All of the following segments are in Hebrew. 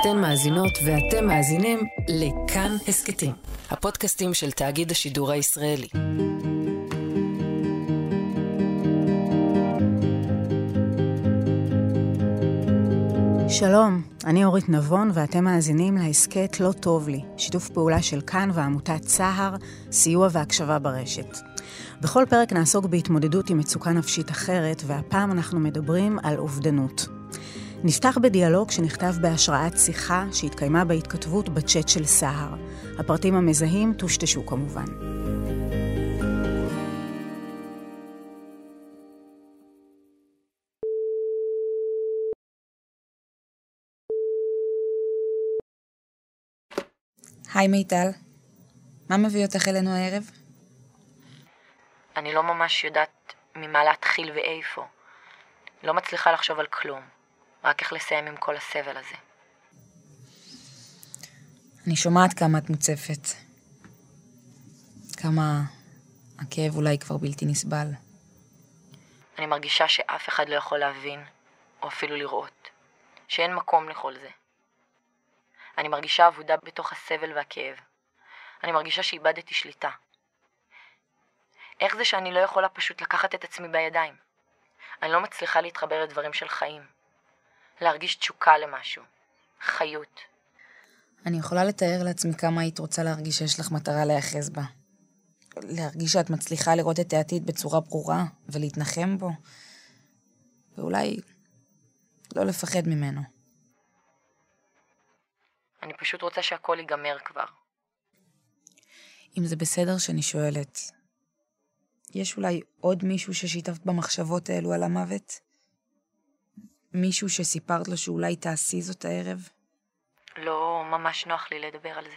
אתן מאזינות ואתם מאזינים לכאן הסכתים, הפודקאסטים של תאגיד השידור הישראלי. שלום, אני אורית נבון ואתם מאזינים להסכת לא טוב לי, שיתוף פעולה של כאן ועמותת צהר, סיוע והקשבה ברשת. בכל פרק נעסוק בהתמודדות עם מצוקה נפשית אחרת, והפעם אנחנו מדברים על אובדנות. נפתח בדיאלוג שנכתב בהשראת שיחה שהתקיימה בהתכתבות בצ'אט של סהר. הפרטים המזהים טושטשו כמובן. היי מיטל, מה מביא אותך אלינו הערב? אני לא ממש יודעת ממה להתחיל ואיפה. לא מצליחה לחשוב על כלום, רק איך לסיים עם כל הסבל הזה. אני שומעת כמה את מוצפת. כמה הכאב אולי כבר בלתי נסבל. אני מרגישה שאף אחד לא יכול להבין, או אפילו לראות, שאין מקום לכל זה. אני מרגישה אבודה בתוך הסבל והכאב. אני מרגישה שאיבדתי שליטה. איך זה שאני לא יכולה פשוט לקחת את עצמי בידיים? אני לא מצליחה להתחבר לדברים של חיים. להרגיש תשוקה למשהו. חיות. אני יכולה לתאר לעצמי כמה היית רוצה להרגיש שיש לך מטרה להיאחז בה. להרגיש שאת מצליחה לראות את העתיד בצורה ברורה ולהתנחם בו. ואולי לא לפחד ממנו. אני פשוט רוצה שהכל ייגמר כבר. אם זה בסדר שאני שואלת, יש אולי עוד מישהו ששיתפת במחשבות האלו על המוות? מישהו שסיפרת לו שאולי תעשי זאת הערב? לא ממש נוח לי לדבר על זה.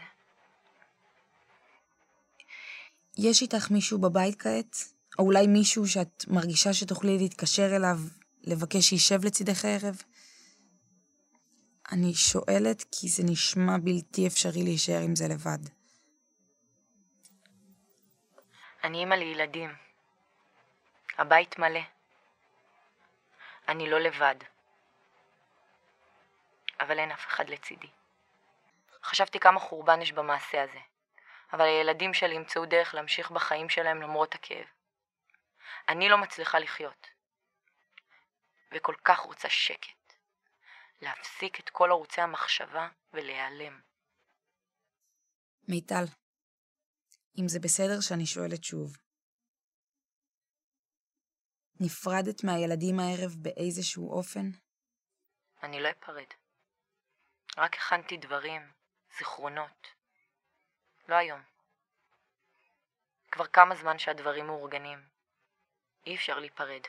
יש איתך מישהו בבית כעת? או אולי מישהו שאת מרגישה שתוכלי להתקשר אליו, לבקש שישב לצידך הערב? אני שואלת כי זה נשמע בלתי אפשרי להישאר עם זה לבד. אני אימא לילדים. הבית מלא. אני לא לבד. אבל אין אף אחד לצידי. חשבתי כמה חורבן יש במעשה הזה, אבל הילדים שלי ימצאו דרך להמשיך בחיים שלהם למרות הכאב. אני לא מצליחה לחיות, וכל כך רוצה שקט. להפסיק את כל ערוצי המחשבה ולהיעלם. מיטל, אם זה בסדר שאני שואלת שוב, נפרדת מהילדים הערב באיזשהו אופן? אני לא אפרד. רק הכנתי דברים, זיכרונות. לא היום. כבר כמה זמן שהדברים מאורגנים. אי אפשר להיפרד.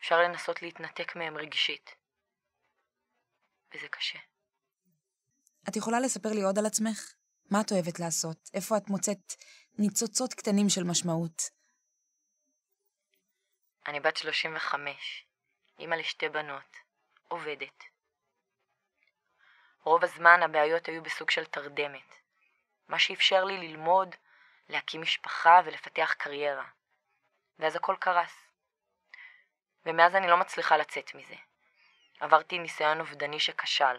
אפשר לנסות להתנתק מהם רגשית. וזה קשה. את יכולה לספר לי עוד על עצמך? מה את אוהבת לעשות? איפה את מוצאת ניצוצות קטנים של משמעות? אני בת 35, אימא לשתי בנות, עובדת. רוב הזמן הבעיות היו בסוג של תרדמת, מה שאפשר לי ללמוד, להקים משפחה ולפתח קריירה. ואז הכל קרס. ומאז אני לא מצליחה לצאת מזה. עברתי ניסיון אובדני שכשל,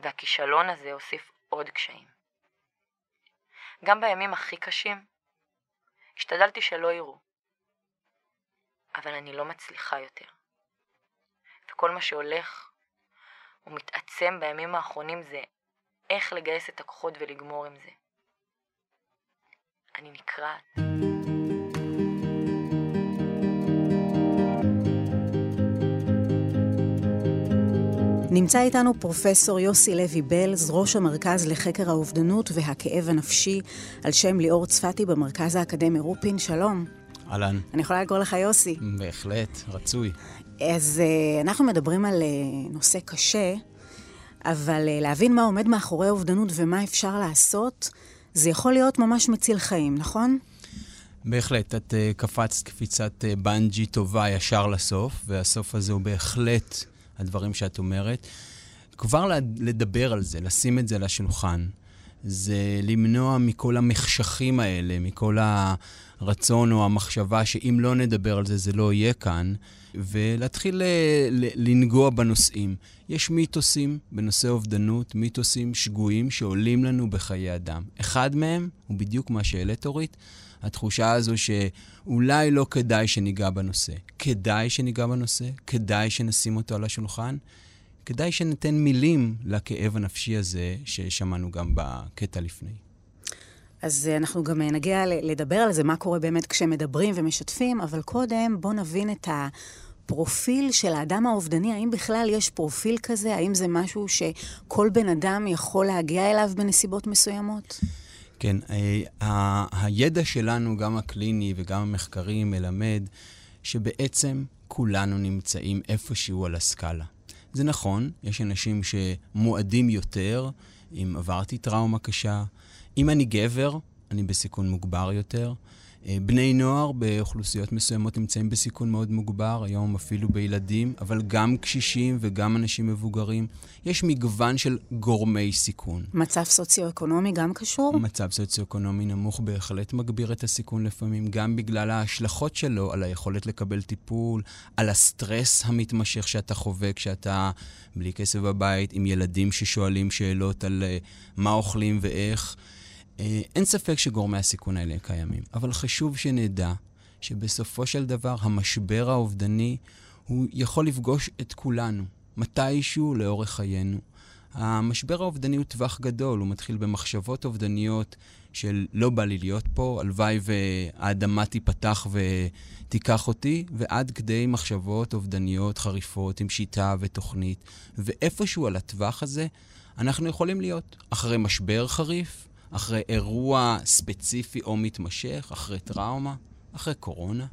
והכישלון הזה הוסיף עוד קשיים. גם בימים הכי קשים, השתדלתי שלא יראו. אבל אני לא מצליחה יותר. וכל מה שהולך ומתעצם בימים האחרונים זה איך לגייס את הכוחות ולגמור עם זה. אני נקרעת. נמצא איתנו פרופסור יוסי לוי בלז, ראש המרכז לחקר האובדנות והכאב הנפשי, על שם ליאור צפתי במרכז האקדמי רופין. שלום. אהלן. אני יכולה לקרוא לך יוסי. בהחלט, רצוי. אז uh, אנחנו מדברים על uh, נושא קשה, אבל uh, להבין מה עומד מאחורי האובדנות ומה אפשר לעשות, זה יכול להיות ממש מציל חיים, נכון? בהחלט, את קפצת קפיצת בנג'י טובה ישר לסוף, והסוף הזה הוא בהחלט הדברים שאת אומרת. כבר לדבר על זה, לשים את זה על השולחן, זה למנוע מכל המחשכים האלה, מכל הרצון או המחשבה שאם לא נדבר על זה, זה לא יהיה כאן, ולהתחיל לנגוע בנושאים. יש מיתוסים בנושא אובדנות, מיתוסים שגויים שעולים לנו בחיי אדם. אחד מהם הוא בדיוק מה שהעלית, אורית, התחושה הזו שאולי לא כדאי שניגע בנושא. כדאי שניגע בנושא, כדאי שנשים אותו על השולחן, כדאי שניתן מילים לכאב הנפשי הזה ששמענו גם בקטע לפני. אז אה, אנחנו גם אה, נגיע לדבר על זה, מה קורה באמת כשמדברים ומשתפים, אבל קודם בואו נבין את הפרופיל של האדם האובדני. האם בכלל יש פרופיל כזה? האם זה משהו שכל בן אדם יכול להגיע אליו בנסיבות מסוימות? כן, ה- הידע שלנו, גם הקליני וגם המחקרי, מלמד שבעצם כולנו נמצאים איפשהו על הסקאלה. זה נכון, יש אנשים שמועדים יותר, אם עברתי טראומה קשה. אם אני גבר, אני בסיכון מוגבר יותר. אה, בני נוער באוכלוסיות מסוימות נמצאים בסיכון מאוד מוגבר, היום אפילו בילדים, אבל גם קשישים וגם אנשים מבוגרים. יש מגוון של גורמי סיכון. מצב סוציו-אקונומי גם קשור? מצב סוציו-אקונומי נמוך בהחלט מגביר את הסיכון לפעמים, גם בגלל ההשלכות שלו על היכולת לקבל טיפול, על הסטרס המתמשך שאתה חווה כשאתה בלי כסף בבית, עם ילדים ששואלים שאלות על uh, מה אוכלים ואיך. אה, אין ספק שגורמי הסיכון האלה קיימים, אבל חשוב שנדע שבסופו של דבר המשבר האובדני הוא יכול לפגוש את כולנו, מתישהו לאורך חיינו. המשבר האובדני הוא טווח גדול, הוא מתחיל במחשבות אובדניות של לא בא לי להיות פה, הלוואי והאדמה תיפתח ותיקח אותי, ועד כדי מחשבות אובדניות חריפות עם שיטה ותוכנית. ואיפשהו על הטווח הזה אנחנו יכולים להיות. אחרי משבר חריף, אחרי אירוע ספציפי או מתמשך, אחרי טראומה, אחרי קורונה.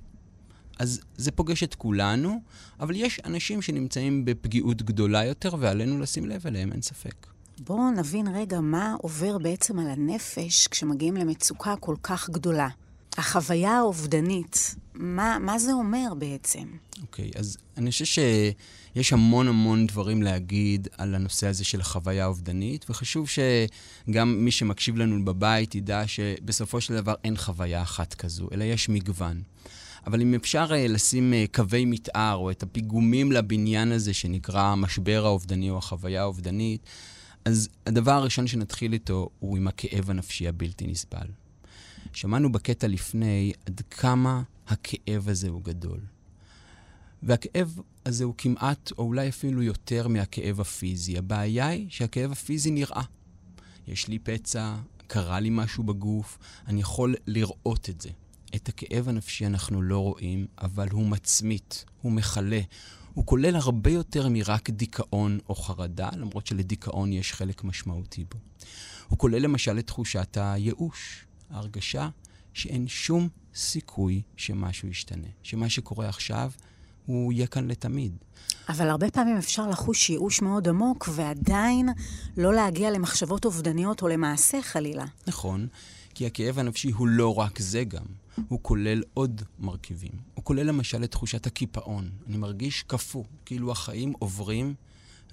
אז זה פוגש את כולנו, אבל יש אנשים שנמצאים בפגיעות גדולה יותר, ועלינו לשים לב אליהם, אין ספק. בואו נבין רגע מה עובר בעצם על הנפש כשמגיעים למצוקה כל כך גדולה. החוויה האובדנית, מה, מה זה אומר בעצם? אוקיי, okay, אז אני חושב שיש המון המון דברים להגיד על הנושא הזה של החוויה האובדנית, וחשוב שגם מי שמקשיב לנו בבית ידע שבסופו של דבר אין חוויה אחת כזו, אלא יש מגוון. אבל אם אפשר uh, לשים uh, קווי מתאר או את הפיגומים לבניין הזה שנקרא המשבר האובדני או החוויה האובדנית, אז הדבר הראשון שנתחיל איתו הוא עם הכאב הנפשי הבלתי נסבל. שמענו בקטע לפני עד כמה הכאב הזה הוא גדול. והכאב הזה הוא כמעט, או אולי אפילו יותר מהכאב הפיזי. הבעיה היא שהכאב הפיזי נראה. יש לי פצע, קרה לי משהו בגוף, אני יכול לראות את זה. את הכאב הנפשי אנחנו לא רואים, אבל הוא מצמית, הוא מכלה. הוא כולל הרבה יותר מרק דיכאון או חרדה, למרות שלדיכאון יש חלק משמעותי בו. הוא כולל למשל את תחושת הייאוש, ההרגשה שאין שום סיכוי שמשהו ישתנה, שמה שקורה עכשיו הוא יהיה כאן לתמיד. אבל הרבה פעמים אפשר לחוש ייאוש מאוד עמוק ועדיין לא להגיע למחשבות אובדניות או למעשה חלילה. נכון, כי הכאב הנפשי הוא לא רק זה גם, הוא כולל עוד מרכיבים. הוא כולל למשל את תחושת הקיפאון. אני מרגיש קפוא, כאילו החיים עוברים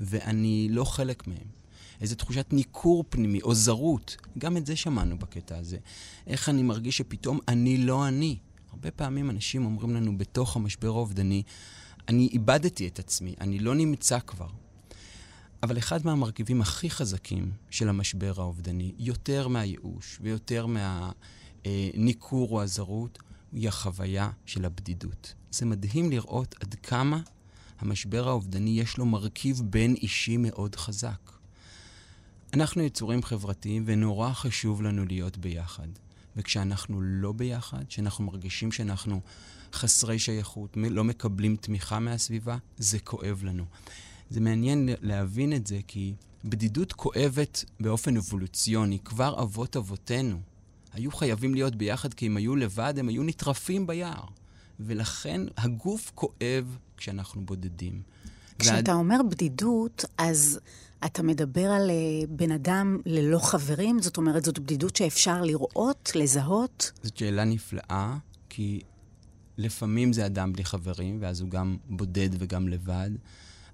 ואני לא חלק מהם. איזו תחושת ניכור פנימי או זרות. גם את זה שמענו בקטע הזה. איך אני מרגיש שפתאום אני לא אני. הרבה פעמים אנשים אומרים לנו בתוך המשבר האובדני, אני איבדתי את עצמי, אני לא נמצא כבר. אבל אחד מהמרכיבים הכי חזקים של המשבר האובדני, יותר מהייאוש ויותר מהניכור או הזרות, היא החוויה של הבדידות. זה מדהים לראות עד כמה המשבר האובדני יש לו מרכיב בין אישי מאוד חזק. אנחנו יצורים חברתיים ונורא חשוב לנו להיות ביחד. וכשאנחנו לא ביחד, כשאנחנו מרגישים שאנחנו חסרי שייכות, לא מקבלים תמיכה מהסביבה, זה כואב לנו. זה מעניין להבין את זה, כי בדידות כואבת באופן אבולוציוני. כבר אבות אבותינו היו חייבים להיות ביחד, כי אם היו לבד, הם היו נטרפים ביער. ולכן הגוף כואב כשאנחנו בודדים. כשאתה ועד... אומר בדידות, אז אתה מדבר על uh, בן אדם ללא חברים? זאת אומרת, זאת בדידות שאפשר לראות, לזהות? זאת שאלה נפלאה, כי לפעמים זה אדם בלי חברים, ואז הוא גם בודד וגם לבד,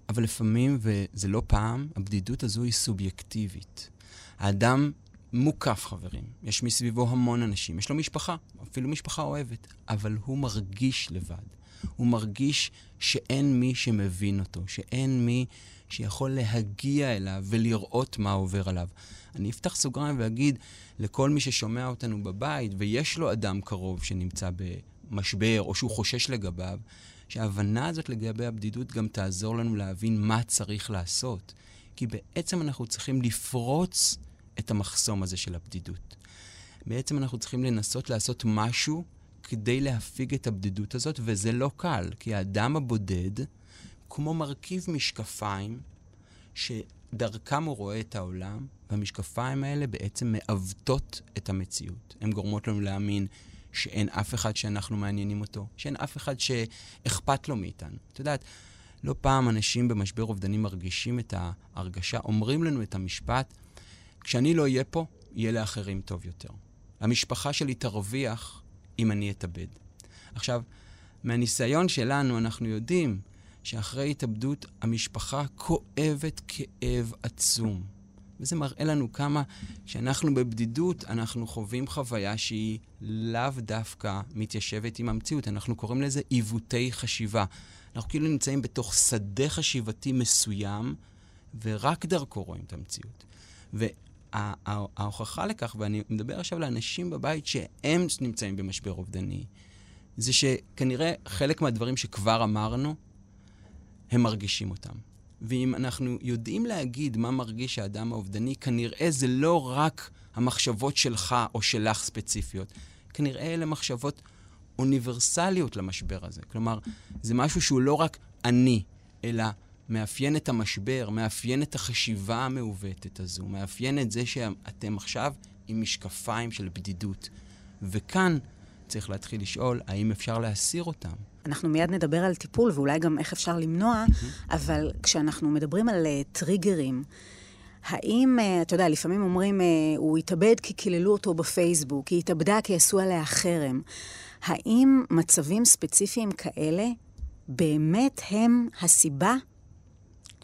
אבל לפעמים, וזה לא פעם, הבדידות הזו היא סובייקטיבית. האדם מוקף חברים, יש מסביבו המון אנשים, יש לו משפחה, אפילו משפחה אוהבת, אבל הוא מרגיש לבד. הוא מרגיש שאין מי שמבין אותו, שאין מי שיכול להגיע אליו ולראות מה עובר עליו. אני אפתח סוגריים ואגיד לכל מי ששומע אותנו בבית ויש לו אדם קרוב שנמצא במשבר או שהוא חושש לגביו, שההבנה הזאת לגבי הבדידות גם תעזור לנו להבין מה צריך לעשות. כי בעצם אנחנו צריכים לפרוץ את המחסום הזה של הבדידות. בעצם אנחנו צריכים לנסות לעשות משהו כדי להפיג את הבדידות הזאת, וזה לא קל, כי האדם הבודד, כמו מרכיב משקפיים, שדרכם הוא רואה את העולם, והמשקפיים האלה בעצם מעוותות את המציאות. הן גורמות לנו להאמין שאין אף אחד שאנחנו מעניינים אותו, שאין אף אחד שאכפת לו מאיתנו. את יודעת, לא פעם אנשים במשבר אובדני מרגישים את ההרגשה, אומרים לנו את המשפט, כשאני לא אהיה פה, יהיה לאחרים טוב יותר. המשפחה שלי תרוויח אם אני אתאבד. עכשיו, מהניסיון שלנו אנחנו יודעים שאחרי התאבדות המשפחה כואבת כאב עצום. וזה מראה לנו כמה כשאנחנו בבדידות, אנחנו חווים חוויה שהיא לאו דווקא מתיישבת עם המציאות. אנחנו קוראים לזה עיוותי חשיבה. אנחנו כאילו נמצאים בתוך שדה חשיבתי מסוים, ורק דרכו רואים את המציאות. וההוכחה לכך, ואני מדבר עכשיו לאנשים בבית שהם נמצאים במשבר אובדני, זה שכנראה חלק מהדברים שכבר אמרנו, הם מרגישים אותם. ואם אנחנו יודעים להגיד מה מרגיש האדם האובדני, כנראה זה לא רק המחשבות שלך או שלך ספציפיות. כנראה אלה מחשבות אוניברסליות למשבר הזה. כלומר, זה משהו שהוא לא רק אני, אלא מאפיין את המשבר, מאפיין את החשיבה המעוותת הזו, מאפיין את זה שאתם עכשיו עם משקפיים של בדידות. וכאן צריך להתחיל לשאול האם אפשר להסיר אותם. אנחנו מיד נדבר על טיפול ואולי גם איך אפשר למנוע. אבל כשאנחנו מדברים על uh, טריגרים, האם, uh, אתה יודע, לפעמים אומרים, uh, הוא התאבד כי קיללו אותו בפייסבוק, היא התאבדה כי עשו עליה חרם. האם מצבים ספציפיים כאלה באמת הם הסיבה?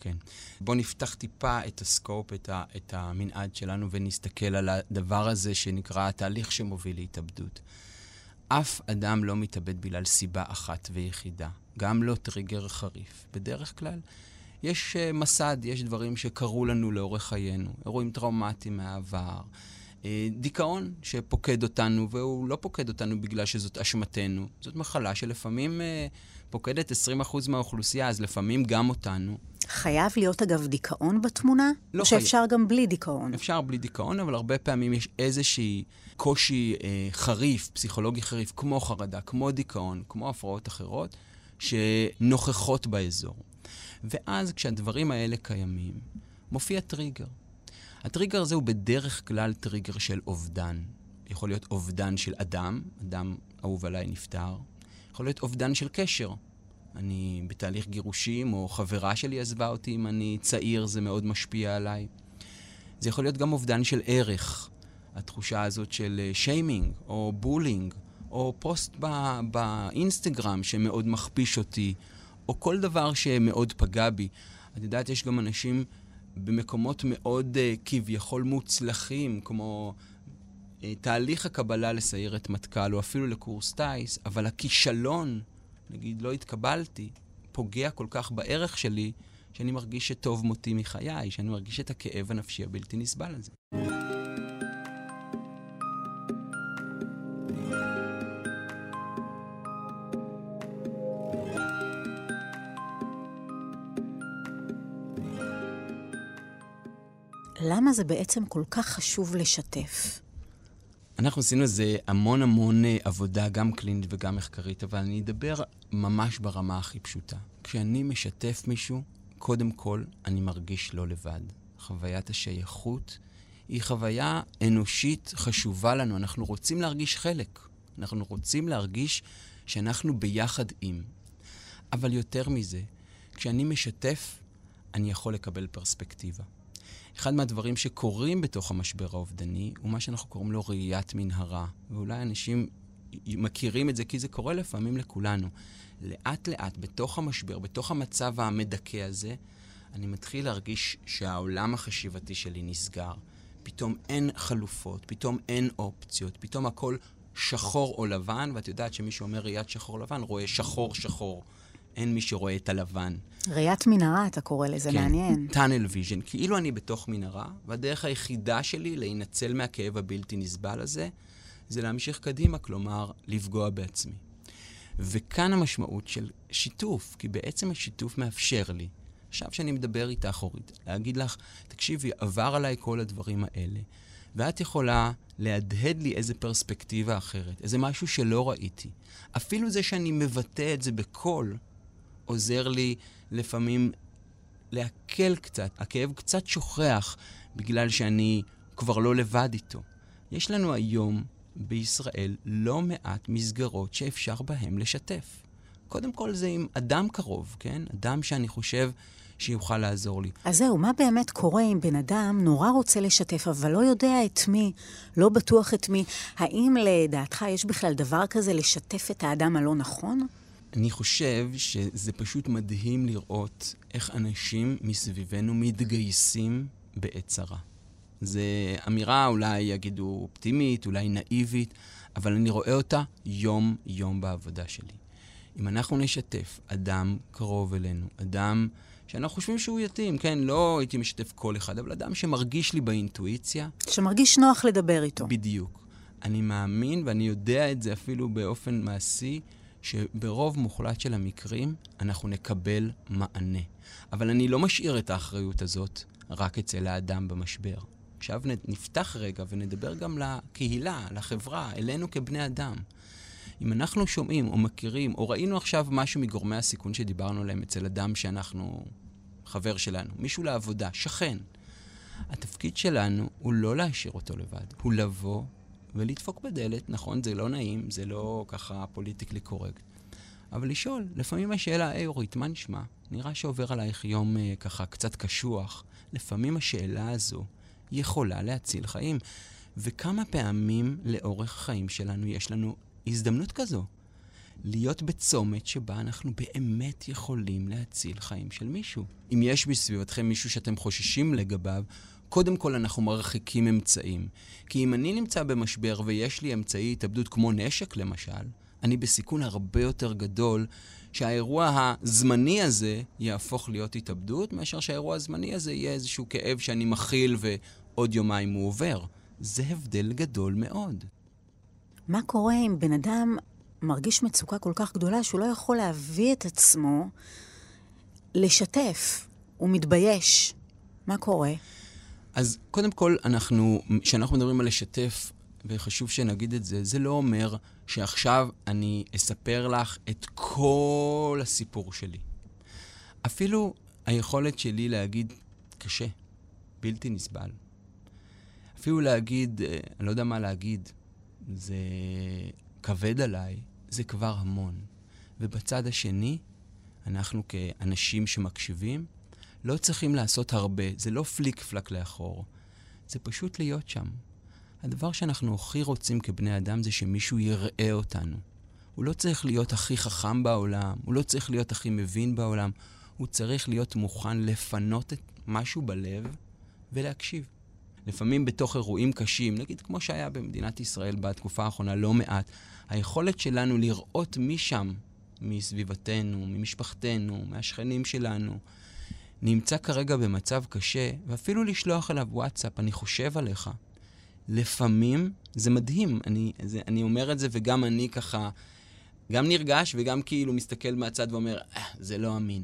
כן. בואו נפתח טיפה את הסקופ, את, ה, את המנעד שלנו, ונסתכל על הדבר הזה שנקרא התהליך שמוביל להתאבדות. אף אדם לא מתאבד בגלל סיבה אחת ויחידה, גם לא טריגר חריף. בדרך כלל, יש uh, מסד, יש דברים שקרו לנו לאורך חיינו, אירועים טראומטיים מהעבר, uh, דיכאון שפוקד אותנו, והוא לא פוקד אותנו בגלל שזאת אשמתנו, זאת מחלה שלפעמים uh, פוקדת 20% מהאוכלוסייה, אז לפעמים גם אותנו. חייב להיות, אגב, דיכאון בתמונה? לא או שאפשר חי... גם בלי דיכאון? אפשר בלי דיכאון, אבל הרבה פעמים יש איזושהי קושי אה, חריף, פסיכולוגי חריף, כמו חרדה, כמו דיכאון, כמו הפרעות אחרות, שנוכחות באזור. ואז כשהדברים האלה קיימים, מופיע טריגר. הטריגר הזה הוא בדרך כלל טריגר של אובדן. יכול להיות אובדן של אדם, אדם אהוב עליי נפטר. יכול להיות אובדן של קשר. אני בתהליך גירושים, או חברה שלי עזבה אותי אם אני צעיר, זה מאוד משפיע עליי. זה יכול להיות גם אובדן של ערך. התחושה הזאת של שיימינג, אה, או bullying, או פוסט בא, באינסטגרם שמאוד מכפיש אותי, או כל דבר שמאוד פגע בי. את יודעת, יש גם אנשים במקומות מאוד אה, כביכול מוצלחים, כמו uh, תהליך הקבלה לסיירת מטכ"ל, או אפילו לקורס טיס, אבל הכישלון, נגיד לא התקבלתי, פוגע כל כך בערך שלי, שאני מרגיש שטוב מותי מחיי, שאני מרגיש את הכאב הנפשי הבלתי נסבל הזה. למה זה בעצם כל כך חשוב לשתף? אנחנו עשינו איזה המון המון אה, עבודה, גם קלינית וגם מחקרית, אבל אני אדבר ממש ברמה הכי פשוטה. כשאני משתף מישהו, קודם כל אני מרגיש לא לבד. חוויית השייכות היא חוויה אנושית חשובה לנו. אנחנו רוצים להרגיש חלק. אנחנו רוצים להרגיש שאנחנו ביחד עם. אבל יותר מזה, כשאני משתף, אני יכול לקבל פרספקטיבה. אחד מהדברים שקורים בתוך המשבר האובדני הוא מה שאנחנו קוראים לו ראיית מנהרה. ואולי אנשים מכירים את זה כי זה קורה לפעמים לכולנו. לאט לאט, בתוך המשבר, בתוך המצב המדכא הזה, אני מתחיל להרגיש שהעולם החשיבתי שלי נסגר. פתאום אין חלופות, פתאום אין אופציות, פתאום הכל שחור או לבן, ואת יודעת שמי שאומר ראיית שחור לבן רואה שחור שחור. אין מי שרואה את הלבן. ראיית מנהרה, אתה קורא לזה, כן, מעניין. tunnel vision, כאילו אני בתוך מנהרה, והדרך היחידה שלי להינצל מהכאב הבלתי נסבל הזה, זה להמשיך קדימה, כלומר, לפגוע בעצמי. וכאן המשמעות של שיתוף, כי בעצם השיתוף מאפשר לי, עכשיו שאני מדבר איתך, אורית, להגיד לך, תקשיבי, עבר עליי כל הדברים האלה, ואת יכולה להדהד לי איזה פרספקטיבה אחרת, איזה משהו שלא ראיתי. אפילו זה שאני מבטא את זה בקול, עוזר לי לפעמים להקל קצת. הכאב קצת שוכח בגלל שאני כבר לא לבד איתו. יש לנו היום בישראל לא מעט מסגרות שאפשר בהן לשתף. קודם כל זה עם אדם קרוב, כן? אדם שאני חושב שיוכל לעזור לי. אז זהו, מה באמת קורה אם בן אדם נורא רוצה לשתף, אבל לא יודע את מי, לא בטוח את מי? האם לדעתך יש בכלל דבר כזה לשתף את האדם הלא נכון? אני חושב שזה פשוט מדהים לראות איך אנשים מסביבנו מתגייסים בעת צרה. זו אמירה אולי יגידו אופטימית, אולי נאיבית, אבל אני רואה אותה יום-יום בעבודה שלי. אם אנחנו נשתף אדם קרוב אלינו, אדם שאנחנו חושבים שהוא יתאים, כן, לא הייתי משתף כל אחד, אבל אדם שמרגיש לי באינטואיציה. שמרגיש נוח לדבר איתו. בדיוק. אני מאמין, ואני יודע את זה אפילו באופן מעשי, שברוב מוחלט של המקרים אנחנו נקבל מענה. אבל אני לא משאיר את האחריות הזאת רק אצל האדם במשבר. עכשיו נפתח רגע ונדבר גם לקהילה, לחברה, אלינו כבני אדם. אם אנחנו שומעים או מכירים, או ראינו עכשיו משהו מגורמי הסיכון שדיברנו עליהם אצל אדם שאנחנו, חבר שלנו, מישהו לעבודה, שכן, התפקיד שלנו הוא לא להשאיר אותו לבד, הוא לבוא ולדפוק בדלת, נכון, זה לא נעים, זה לא ככה פוליטיקלי קורקט, אבל לשאול, לפעמים השאלה, היי אורית, מה נשמע? נראה שעובר עלייך יום אה, ככה קצת קשוח. לפעמים השאלה הזו יכולה להציל חיים. וכמה פעמים לאורך החיים שלנו יש לנו הזדמנות כזו. להיות בצומת שבה אנחנו באמת יכולים להציל חיים של מישהו. אם יש בסביבתכם מישהו שאתם חוששים לגביו, קודם כל אנחנו מרחיקים אמצעים. כי אם אני נמצא במשבר ויש לי אמצעי התאבדות כמו נשק למשל, אני בסיכון הרבה יותר גדול שהאירוע הזמני הזה יהפוך להיות התאבדות, מאשר שהאירוע הזמני הזה יהיה איזשהו כאב שאני מכיל ועוד יומיים הוא עובר. זה הבדל גדול מאוד. מה קורה אם בן אדם מרגיש מצוקה כל כך גדולה שהוא לא יכול להביא את עצמו לשתף? הוא מתבייש. מה קורה? אז קודם כל, אנחנו, כשאנחנו מדברים על לשתף, וחשוב שנגיד את זה, זה לא אומר שעכשיו אני אספר לך את כל הסיפור שלי. אפילו היכולת שלי להגיד קשה, בלתי נסבל. אפילו להגיד, אה, אני לא יודע מה להגיד, זה כבד עליי, זה כבר המון. ובצד השני, אנחנו כאנשים שמקשיבים, לא צריכים לעשות הרבה, זה לא פליק פלק לאחור, זה פשוט להיות שם. הדבר שאנחנו הכי רוצים כבני אדם זה שמישהו יראה אותנו. הוא לא צריך להיות הכי חכם בעולם, הוא לא צריך להיות הכי מבין בעולם, הוא צריך להיות מוכן לפנות את משהו בלב ולהקשיב. לפעמים בתוך אירועים קשים, נגיד כמו שהיה במדינת ישראל בתקופה האחרונה לא מעט, היכולת שלנו לראות משם, מסביבתנו, ממשפחתנו, מהשכנים שלנו, נמצא כרגע במצב קשה, ואפילו לשלוח אליו וואטסאפ, אני חושב עליך. לפעמים זה מדהים, אני, זה, אני אומר את זה וגם אני ככה, גם נרגש וגם כאילו מסתכל מהצד ואומר, אה, זה לא אמין.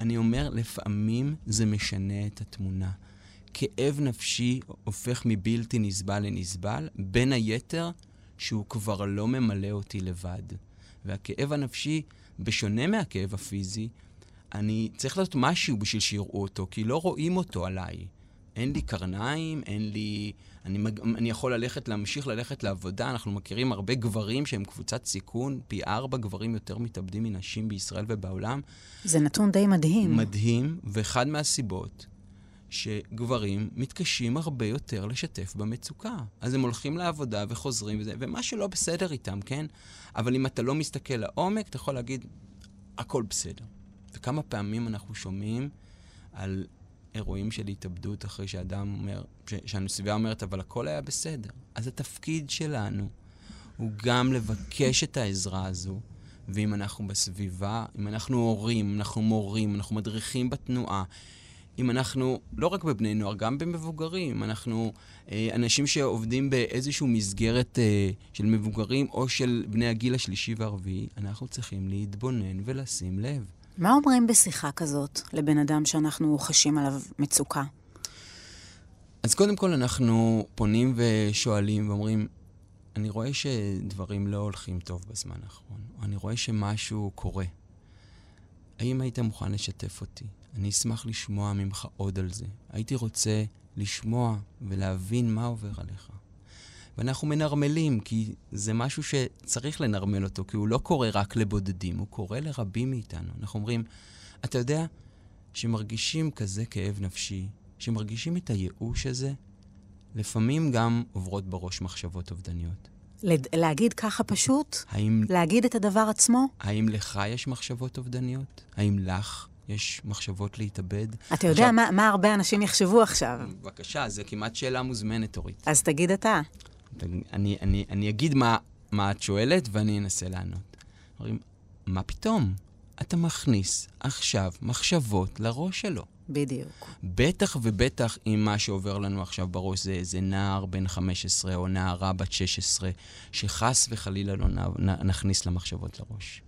אני אומר, לפעמים זה משנה את התמונה. כאב נפשי הופך מבלתי נסבל לנסבל, בין היתר שהוא כבר לא ממלא אותי לבד. והכאב הנפשי, בשונה מהכאב הפיזי, אני צריך לעשות משהו בשביל שיראו אותו, כי לא רואים אותו עליי. אין לי קרניים, אין לי... אני, מג... אני יכול ללכת, להמשיך ללכת לעבודה. אנחנו מכירים הרבה גברים שהם קבוצת סיכון, פי ארבע גברים יותר מתאבדים מנשים בישראל ובעולם. זה נתון די מדהים. מדהים, ואחד מהסיבות שגברים מתקשים הרבה יותר לשתף במצוקה. אז הם הולכים לעבודה וחוזרים וזה, ומה שלא בסדר איתם, כן? אבל אם אתה לא מסתכל לעומק, אתה יכול להגיד, הכל בסדר. וכמה פעמים אנחנו שומעים על אירועים של התאבדות אחרי שאדם אומר, שהסביבה אומרת, אבל הכל היה בסדר. אז התפקיד שלנו הוא גם לבקש את העזרה הזו, ואם אנחנו בסביבה, אם אנחנו הורים, אנחנו מורים, אנחנו מדריכים בתנועה, אם אנחנו, לא רק בבני נוער, גם במבוגרים, אנחנו אה, אנשים שעובדים באיזושהי מסגרת אה, של מבוגרים או של בני הגיל השלישי והרביעי, אנחנו צריכים להתבונן ולשים לב. מה אומרים בשיחה כזאת לבן אדם שאנחנו חשים עליו מצוקה? אז קודם כל אנחנו פונים ושואלים ואומרים, אני רואה שדברים לא הולכים טוב בזמן האחרון, או אני רואה שמשהו קורה. האם היית מוכן לשתף אותי? אני אשמח לשמוע ממך עוד על זה. הייתי רוצה לשמוע ולהבין מה עובר עליך. ואנחנו מנרמלים, כי זה משהו שצריך לנרמל אותו, כי הוא לא קורה רק לבודדים, הוא קורה לרבים מאיתנו. אנחנו אומרים, אתה יודע שמרגישים כזה כאב נפשי, שמרגישים את הייאוש הזה, לפעמים גם עוברות בראש מחשבות אובדניות. להגיד ככה פשוט? האם... להגיד את הדבר עצמו? האם לך יש מחשבות אובדניות? האם לך יש מחשבות להתאבד? אתה יודע עכשיו... מה, מה הרבה אנשים יחשבו עכשיו. בבקשה, זו כמעט שאלה מוזמנת, אורית. אז תגיד אתה. אני, אני, אני אגיד מה, מה את שואלת ואני אנסה לענות. אומרים, מה פתאום? אתה מכניס עכשיו מחשבות לראש שלו. בדיוק. בטח ובטח אם מה שעובר לנו עכשיו בראש זה איזה נער בן 15 או נערה בת 16, שחס וחלילה לא נכניס למחשבות לראש.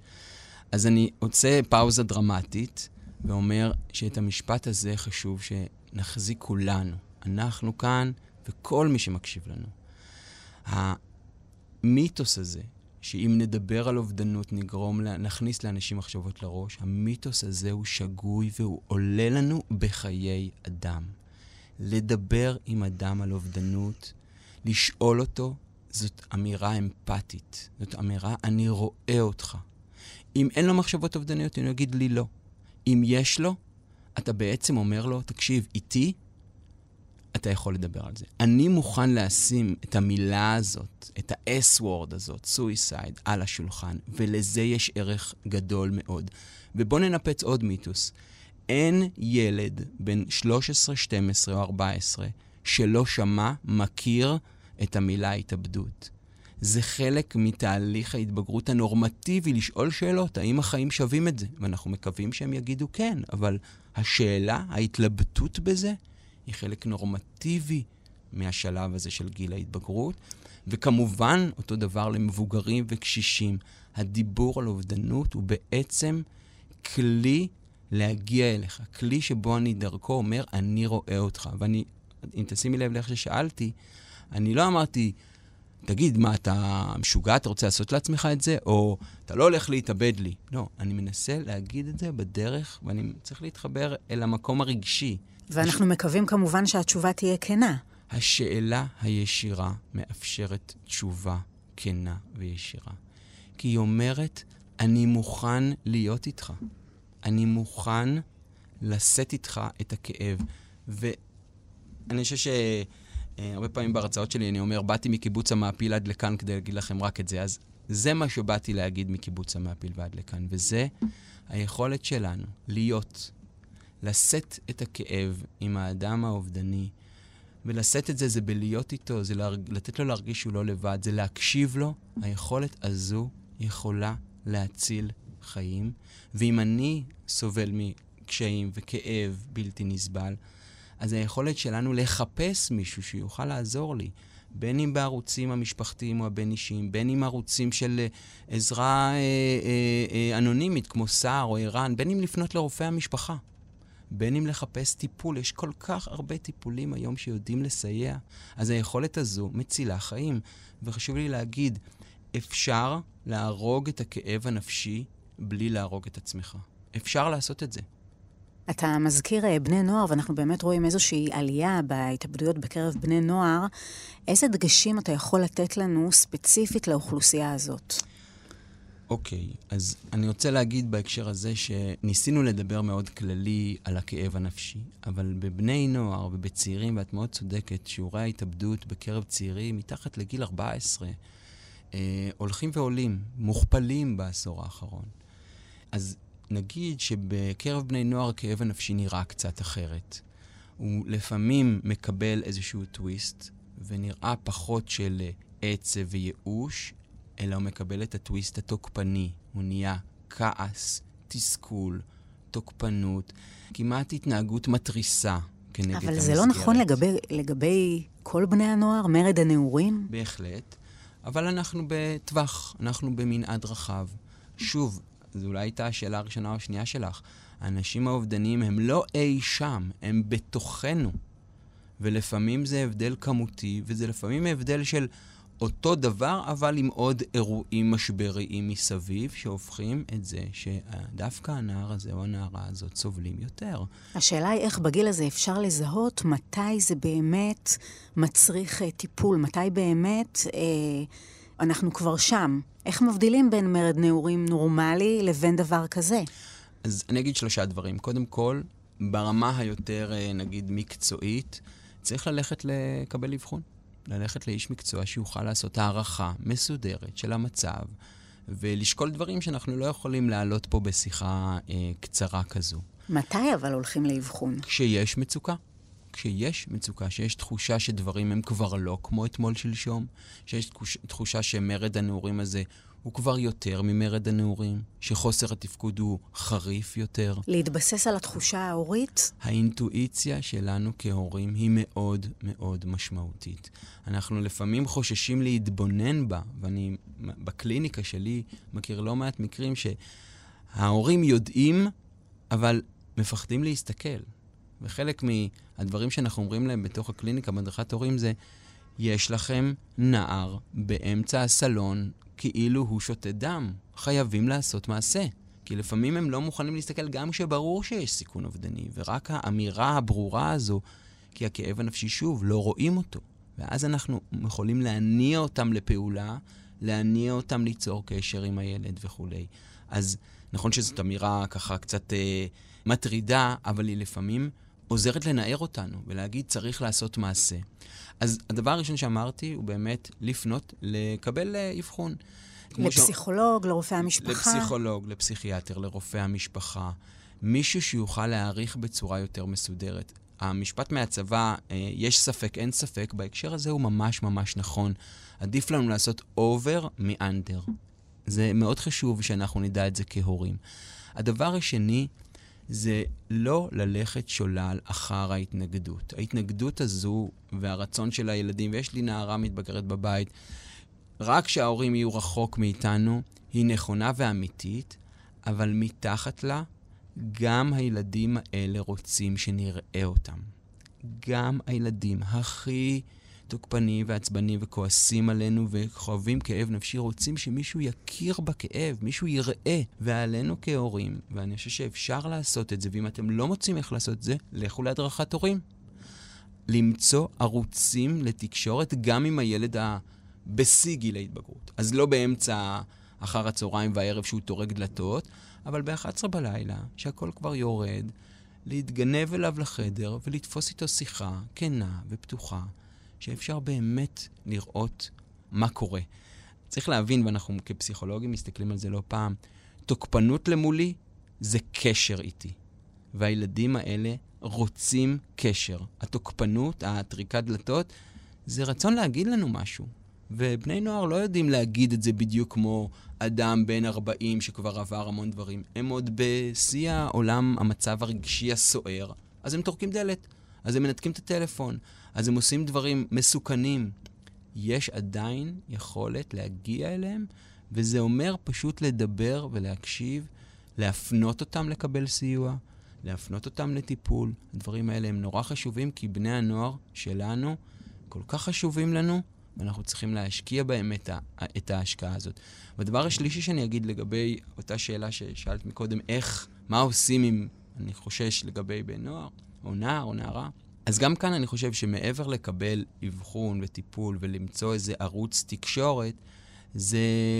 אז אני עושה פאוזה דרמטית ואומר שאת המשפט הזה חשוב שנחזיק כולנו. אנחנו כאן וכל מי שמקשיב לנו. המיתוס הזה, שאם נדבר על אובדנות נגרום, נכניס לאנשים מחשבות לראש, המיתוס הזה הוא שגוי והוא עולה לנו בחיי אדם. לדבר עם אדם על אובדנות, לשאול אותו, זאת אמירה אמפתית. זאת אמירה, אני רואה אותך. אם אין לו מחשבות אובדניות, אני אגיד לי לא. אם יש לו, אתה בעצם אומר לו, תקשיב, איתי אתה יכול לדבר על זה. אני מוכן לשים את המילה הזאת, את ה-S-word הזאת, suicide, על השולחן, ולזה יש ערך גדול מאוד. ובואו ננפץ עוד מיתוס. אין ילד בן 13, 12 או 14 שלא שמע, מכיר את המילה התאבדות. זה חלק מתהליך ההתבגרות הנורמטיבי לשאול שאלות, האם החיים שווים את זה? ואנחנו מקווים שהם יגידו כן, אבל השאלה, ההתלבטות בזה, היא חלק נורמטיבי מהשלב הזה של גיל ההתבגרות. וכמובן, אותו דבר למבוגרים וקשישים. הדיבור על אובדנות הוא בעצם כלי להגיע אליך, כלי שבו אני דרכו אומר, אני רואה אותך. ואני, אם תשימי לב לאיך ששאלתי, אני לא אמרתי, תגיד, מה, אתה משוגע, אתה רוצה לעשות לעצמך את זה? או אתה לא הולך להתאבד לי. לא, אני מנסה להגיד את זה בדרך, ואני צריך להתחבר אל המקום הרגשי. ואנחנו הש... מקווים כמובן שהתשובה תהיה כנה. השאלה הישירה מאפשרת תשובה כנה וישירה. כי היא אומרת, אני מוכן להיות איתך. אני מוכן לשאת איתך את הכאב. ואני חושב שהרבה פעמים בהרצאות שלי אני אומר, באתי מקיבוץ המעפיל עד לכאן כדי להגיד לכם רק את זה. אז זה מה שבאתי להגיד מקיבוץ המעפיל ועד לכאן, וזה היכולת שלנו להיות לשאת את הכאב עם האדם האובדני, ולשאת את זה זה בלהיות איתו, זה להרג... לתת לו להרגיש שהוא לא לבד, זה להקשיב לו. היכולת הזו יכולה להציל חיים, ואם אני סובל מקשיים וכאב בלתי נסבל, אז היכולת שלנו לחפש מישהו שיוכל לעזור לי, בין אם בערוצים המשפחתיים או הבין-אישיים, בין אם ערוצים של אה, עזרה אה, אה, אה, אנונימית כמו סער או ערן, בין אם לפנות לרופא המשפחה. בין אם לחפש טיפול, יש כל כך הרבה טיפולים היום שיודעים לסייע. אז היכולת הזו מצילה חיים. וחשוב לי להגיד, אפשר להרוג את הכאב הנפשי בלי להרוג את עצמך. אפשר לעשות את זה. אתה מזכיר אה, בני נוער, ואנחנו באמת רואים איזושהי עלייה בהתאבדויות בקרב בני נוער. איזה דגשים אתה יכול לתת לנו ספציפית לאוכלוסייה הזאת? אוקיי, okay, אז אני רוצה להגיד בהקשר הזה שניסינו לדבר מאוד כללי על הכאב הנפשי, אבל בבני נוער ובצעירים, ואת מאוד צודקת, שיעורי ההתאבדות בקרב צעירים מתחת לגיל 14 אה, הולכים ועולים, מוכפלים בעשור האחרון. אז נגיד שבקרב בני נוער הכאב הנפשי נראה קצת אחרת. הוא לפעמים מקבל איזשהו טוויסט, ונראה פחות של עצב וייאוש, אלא הוא מקבל את הטוויסט התוקפני. הוא נהיה כעס, תסכול, תוקפנות, כמעט התנהגות מתריסה כנגד אבל המסגרת. זה לא נכון לגבי, לגבי כל בני הנוער, מרד הנעורים? בהחלט, אבל אנחנו בטווח, אנחנו במנעד רחב. שוב, זו אולי הייתה השאלה הראשונה או השנייה שלך. האנשים האובדניים הם לא אי שם, הם בתוכנו. ולפעמים זה הבדל כמותי, וזה לפעמים הבדל של אותו דבר, אבל עם עוד אירועים משבריים מסביב, שהופכים את זה שדווקא הנער הזה או הנערה הזאת סובלים יותר. השאלה היא איך בגיל הזה אפשר לזהות מתי זה באמת מצריך אה, טיפול, מתי באמת אה, אנחנו כבר שם. איך מבדילים בין מרד נעורים נורמלי לבין דבר כזה? אז אני אגיד שלושה דברים. קודם כל, ברמה היותר, אה, נגיד, מקצועית, צריך ללכת לקבל אבחון. ללכת לאיש מקצוע שיוכל לעשות הערכה מסודרת של המצב, ולשקול דברים שאנחנו לא יכולים להעלות פה בשיחה אה, קצרה כזו. מתי אבל הולכים לאבחון? כשיש מצוקה. כשיש מצוקה, שיש תחושה שדברים הם כבר לא כמו אתמול שלשום, שיש תחושה שמרד הנעורים הזה הוא כבר יותר ממרד הנעורים, שחוסר התפקוד הוא חריף יותר. להתבסס על התחושה ההורית? האינטואיציה שלנו כהורים היא מאוד מאוד משמעותית. אנחנו לפעמים חוששים להתבונן בה, ואני בקליניקה שלי מכיר לא מעט מקרים שההורים יודעים, אבל מפחדים להסתכל. וחלק מהדברים שאנחנו אומרים להם בתוך הקליניקה, בהדרכת הורים, זה, יש לכם נער באמצע הסלון כאילו הוא שותה דם. חייבים לעשות מעשה. כי לפעמים הם לא מוכנים להסתכל גם כשברור שיש סיכון אובדני, ורק האמירה הברורה הזו, כי הכאב הנפשי שוב, לא רואים אותו. ואז אנחנו יכולים להניע אותם לפעולה, להניע אותם ליצור קשר עם הילד וכולי. אז נכון שזאת אמירה ככה קצת אה, מטרידה, אבל היא לפעמים עוזרת לנער אותנו ולהגיד צריך לעשות מעשה. אז הדבר הראשון שאמרתי הוא באמת לפנות, לקבל אה, אבחון. לפסיכולוג, ש... לרופא המשפחה? לפסיכולוג, לפסיכיאטר, לרופא המשפחה. מישהו שיוכל להעריך בצורה יותר מסודרת. המשפט מהצבא, אה, יש ספק, אין ספק, בהקשר הזה הוא ממש ממש נכון. עדיף לנו לעשות אובר מאנדר. זה מאוד חשוב שאנחנו נדע את זה כהורים. הדבר השני זה לא ללכת שולל אחר ההתנגדות. ההתנגדות הזו והרצון של הילדים, ויש לי נערה מתבגרת בבית, רק שההורים יהיו רחוק מאיתנו, היא נכונה ואמיתית, אבל מתחת לה, גם הילדים האלה רוצים שנראה אותם. גם הילדים הכי תוקפנים ועצבנים וכועסים עלינו וחווים כאב נפשי, רוצים שמישהו יכיר בכאב, מישהו יראה. ועלינו כהורים, ואני חושב שאפשר לעשות את זה, ואם אתם לא מוצאים איך לעשות את זה, לכו להדרכת הורים. למצוא ערוצים לתקשורת גם עם הילד ה... בשיא גיל ההתבגרות. אז לא באמצע אחר הצהריים והערב שהוא טורק דלתות, אבל ב-11 בלילה, שהכל כבר יורד, להתגנב אליו לחדר ולתפוס איתו שיחה כנה ופתוחה, שאפשר באמת לראות מה קורה. צריך להבין, ואנחנו כפסיכולוגים מסתכלים על זה לא פעם, תוקפנות למולי זה קשר איתי. והילדים האלה רוצים קשר. התוקפנות, הטריקת דלתות, זה רצון להגיד לנו משהו. ובני נוער לא יודעים להגיד את זה בדיוק כמו אדם בן 40 שכבר עבר המון דברים. הם עוד בשיא העולם, המצב הרגשי הסוער, אז הם טורקים דלת, אז הם מנתקים את הטלפון, אז הם עושים דברים מסוכנים. יש עדיין יכולת להגיע אליהם, וזה אומר פשוט לדבר ולהקשיב, להפנות אותם לקבל סיוע, להפנות אותם לטיפול. הדברים האלה הם נורא חשובים, כי בני הנוער שלנו כל כך חשובים לנו, ואנחנו צריכים להשקיע בהם את, ה, את ההשקעה הזאת. והדבר השלישי שאני אגיד לגבי אותה שאלה ששאלת מקודם, איך, מה עושים אם אני חושש לגבי בן נוער, או נער או נערה, אז גם כאן אני חושב שמעבר לקבל אבחון וטיפול ולמצוא איזה ערוץ תקשורת, זה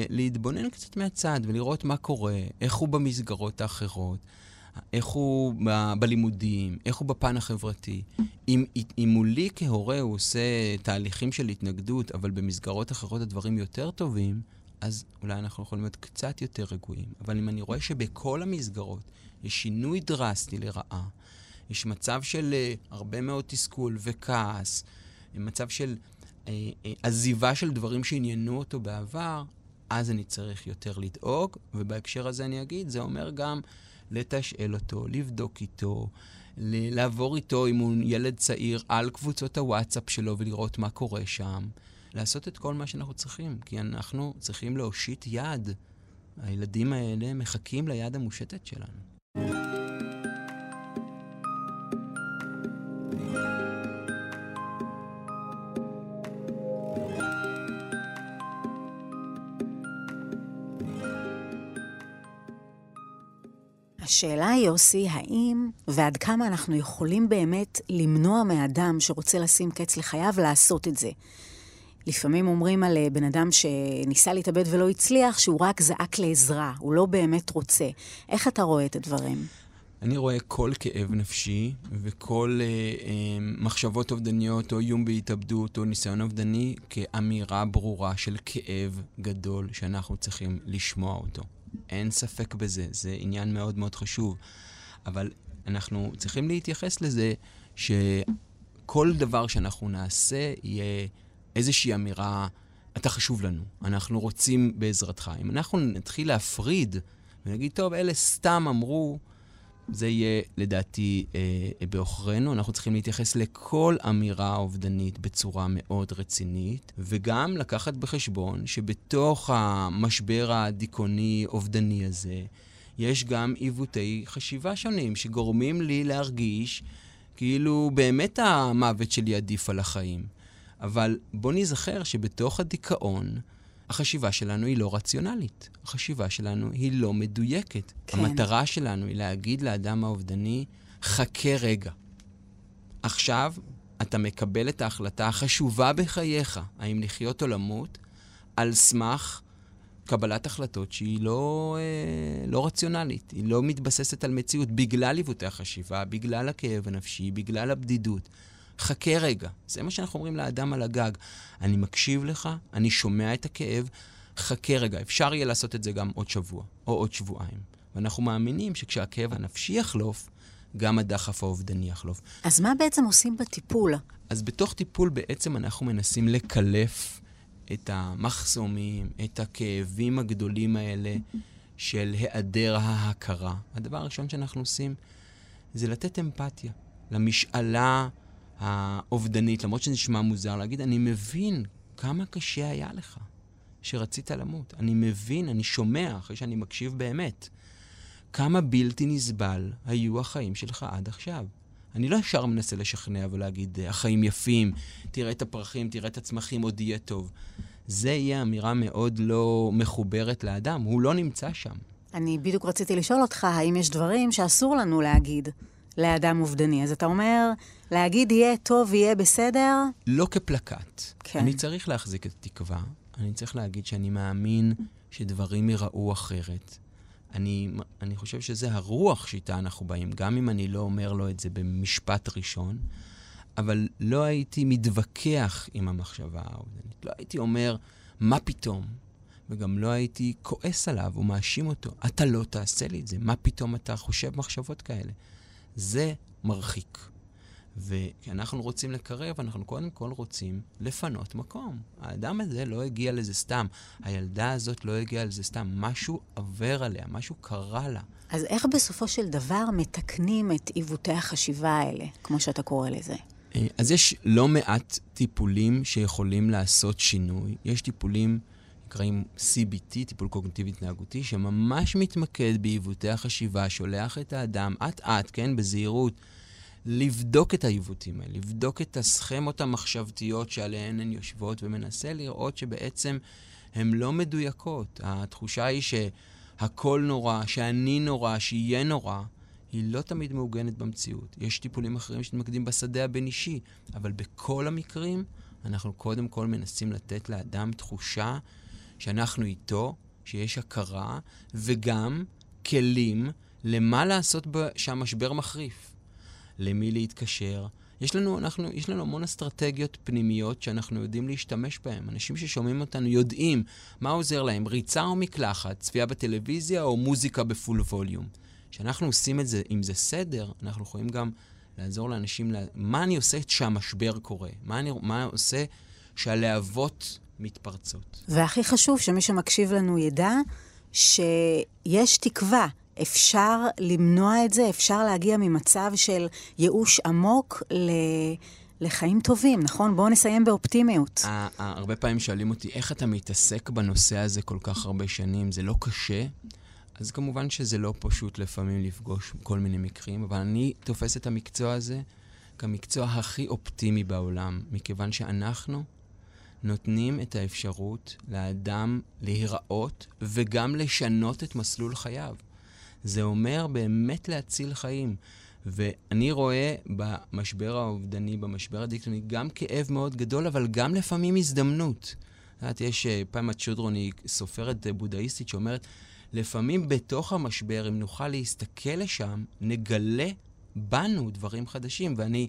להתבונן קצת מהצד ולראות מה קורה, איך הוא במסגרות האחרות, איך הוא ב- בלימודים, איך הוא בפן החברתי. אם, אם מולי כהורה הוא עושה תהליכים של התנגדות, אבל במסגרות אחרות הדברים יותר טובים, אז אולי אנחנו יכולים להיות קצת יותר רגועים. אבל אם אני רואה שבכל המסגרות יש שינוי דרסטי לרעה, יש מצב של uh, הרבה מאוד תסכול וכעס, מצב של uh, uh, עזיבה של דברים שעניינו אותו בעבר, אז אני צריך יותר לדאוג, ובהקשר הזה אני אגיד, זה אומר גם לתשאל אותו, לבדוק איתו, לעבור איתו, אם הוא ילד צעיר, על קבוצות הוואטסאפ שלו ולראות מה קורה שם. לעשות את כל מה שאנחנו צריכים, כי אנחנו צריכים להושיט יד. הילדים האלה מחכים ליד המושטת שלנו. השאלה היא, יוסי, האם ועד כמה אנחנו יכולים באמת למנוע מאדם שרוצה לשים קץ לחייו לעשות את זה? לפעמים אומרים על אה, בן אדם שניסה להתאבד ולא הצליח, שהוא רק זעק לעזרה, הוא לא באמת רוצה. איך אתה רואה את הדברים? אני רואה כל כאב נפשי וכל אה, אה, מחשבות אובדניות או איום בהתאבדות או ניסיון אובדני כאמירה ברורה של כאב גדול שאנחנו צריכים לשמוע אותו. אין ספק בזה, זה עניין מאוד מאוד חשוב. אבל אנחנו צריכים להתייחס לזה שכל דבר שאנחנו נעשה יהיה איזושהי אמירה, אתה חשוב לנו, אנחנו רוצים בעזרתך. אם אנחנו נתחיל להפריד ונגיד, טוב, אלה סתם אמרו, זה יהיה לדעתי אה, בעוכרינו. אנחנו צריכים להתייחס לכל אמירה אובדנית בצורה מאוד רצינית, וגם לקחת בחשבון שבתוך המשבר הדיכאוני-אובדני הזה, יש גם עיוותי חשיבה שונים שגורמים לי להרגיש כאילו באמת המוות שלי עדיף על החיים. אבל בוא נזכר שבתוך הדיכאון, החשיבה שלנו היא לא רציונלית. החשיבה שלנו היא לא מדויקת. כן. המטרה שלנו היא להגיד לאדם האובדני, חכה רגע. עכשיו אתה מקבל את ההחלטה החשובה בחייך, האם לחיות או למות, על סמך קבלת החלטות שהיא לא, אה, לא רציונלית, היא לא מתבססת על מציאות, בגלל עיוותי החשיבה, בגלל הכאב הנפשי, בגלל הבדידות. חכה רגע. זה מה שאנחנו אומרים לאדם על הגג. אני מקשיב לך, אני שומע את הכאב, חכה רגע. אפשר יהיה לעשות את זה גם עוד שבוע, או עוד שבועיים. ואנחנו מאמינים שכשהכאב הנפשי יחלוף, גם הדחף האובדני יחלוף. אז מה בעצם עושים בטיפול? אז בתוך טיפול בעצם אנחנו מנסים לקלף את המחסומים, את הכאבים הגדולים האלה של היעדר ההכרה. הדבר הראשון שאנחנו עושים זה לתת אמפתיה למשאלה האובדנית, למרות שזה נשמע מוזר להגיד, אני מבין כמה קשה היה לך שרצית למות. אני מבין, אני שומע, אחרי שאני מקשיב באמת, כמה בלתי נסבל היו החיים שלך עד עכשיו. אני לא ישר מנסה לשכנע ולהגיד, החיים יפים, תראה את הפרחים, תראה את הצמחים, עוד יהיה טוב. זה יהיה אמירה מאוד לא מחוברת לאדם, הוא לא נמצא שם. אני בדיוק רציתי לשאול אותך, האם יש דברים שאסור לנו להגיד לאדם אובדני? אז אתה אומר, להגיד יהיה טוב, יהיה בסדר? לא כפלקט. כן. אני צריך להחזיק את התקווה, אני צריך להגיד שאני מאמין שדברים ייראו אחרת. אני, אני חושב שזה הרוח שאיתה אנחנו באים, גם אם אני לא אומר לו את זה במשפט ראשון, אבל לא הייתי מתווכח עם המחשבה האובדנית. לא הייתי אומר, מה פתאום? וגם לא הייתי כועס עליו או מאשים אותו. אתה לא תעשה לי את זה, מה פתאום אתה חושב מחשבות כאלה? זה מרחיק. וכשאנחנו רוצים לקרב, אנחנו קודם כל רוצים לפנות מקום. האדם הזה לא הגיע לזה סתם. הילדה הזאת לא הגיעה לזה סתם. משהו עובר עליה, משהו קרה לה. אז איך בסופו של דבר מתקנים את עיוותי החשיבה האלה, כמו שאתה קורא לזה? אה, אז יש לא מעט טיפולים שיכולים לעשות שינוי. יש טיפולים נקראים CBT, טיפול קוגניטיבי התנהגותי, שממש מתמקד בעיוותי החשיבה, שולח את האדם אט-אט, כן, בזהירות, לבדוק את העיוותים האלה, לבדוק את הסכמות המחשבתיות שעליהן הן יושבות, ומנסה לראות שבעצם הן לא מדויקות. התחושה היא שהכל נורא, שאני נורא, שיהיה נורא, היא לא תמיד מעוגנת במציאות. יש טיפולים אחרים שמתמקדים בשדה הבין-אישי, אבל בכל המקרים אנחנו קודם כל מנסים לתת לאדם תחושה שאנחנו איתו, שיש הכרה, וגם כלים למה לעשות שהמשבר מחריף. למי להתקשר. יש לנו, אנחנו, יש לנו המון אסטרטגיות פנימיות שאנחנו יודעים להשתמש בהן. אנשים ששומעים אותנו יודעים מה עוזר להם, ריצה או מקלחת, צפייה בטלוויזיה או מוזיקה בפול ווליום. כשאנחנו עושים את זה, אם זה סדר, אנחנו יכולים גם לעזור לאנשים, לה... מה אני עושה כשהמשבר קורה? מה אני מה עושה שהלהבות מתפרצות. והכי חשוב שמי שמקשיב לנו ידע שיש תקווה. אפשר למנוע את זה, אפשר להגיע ממצב של ייאוש עמוק ל... לחיים טובים, נכון? בואו נסיים באופטימיות. הרבה פעמים שואלים אותי, איך אתה מתעסק בנושא הזה כל כך הרבה שנים? זה לא קשה? אז כמובן שזה לא פשוט לפעמים לפגוש כל מיני מקרים, אבל אני תופס את המקצוע הזה כמקצוע הכי אופטימי בעולם, מכיוון שאנחנו נותנים את האפשרות לאדם להיראות וגם לשנות את מסלול חייו. זה אומר באמת להציל חיים. ואני רואה במשבר האובדני, במשבר הדיקטוני, גם כאב מאוד גדול, אבל גם לפעמים הזדמנות. את יודעת, יש פמה צ'ודרוני, סופרת אה, בודהיסטית, שאומרת, לפעמים בתוך המשבר, אם נוכל להסתכל לשם, נגלה בנו דברים חדשים. ואני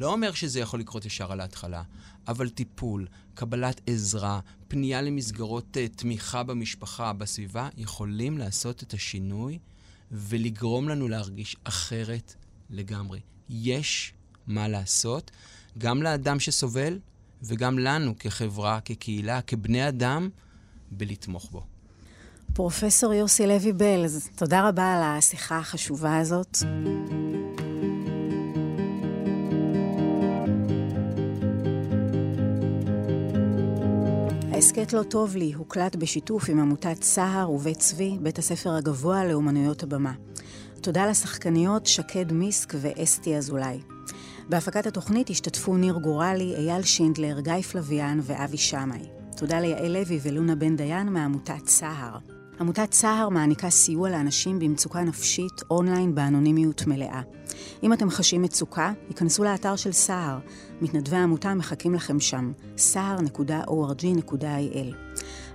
לא אומר שזה יכול לקרות ישר על ההתחלה, אבל טיפול, קבלת עזרה, פנייה למסגרות uh, תמיכה במשפחה, בסביבה, יכולים לעשות את השינוי ולגרום לנו להרגיש אחרת לגמרי. יש מה לעשות, גם לאדם שסובל וגם לנו כחברה, כקהילה, כבני אדם, בלתמוך בו. פרופסור יוסי לוי בלז, תודה רבה על השיחה החשובה הזאת. ההסכת לא טוב לי הוקלט בשיתוף עם עמותת סהר ובית צבי, בית הספר הגבוה לאומנויות הבמה. תודה לשחקניות שקד מיסק ואסתי אזולאי. בהפקת התוכנית השתתפו ניר גורלי, אייל שינדלר, גיא פלוויאן ואבי שמאי. תודה ליעל לוי ולונה בן דיין מעמותת סהר. עמותת סהר מעניקה סיוע לאנשים במצוקה נפשית אונליין באנונימיות מלאה. אם אתם חשים מצוקה, היכנסו לאתר של סהר. מתנדבי העמותה מחכים לכם שם, סהר.org.il.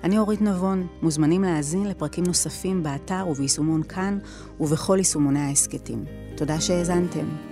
אני אורית נבון, מוזמנים להאזין לפרקים נוספים באתר וביישומון כאן ובכל יישומוני ההסכתים. תודה שהאזנתם.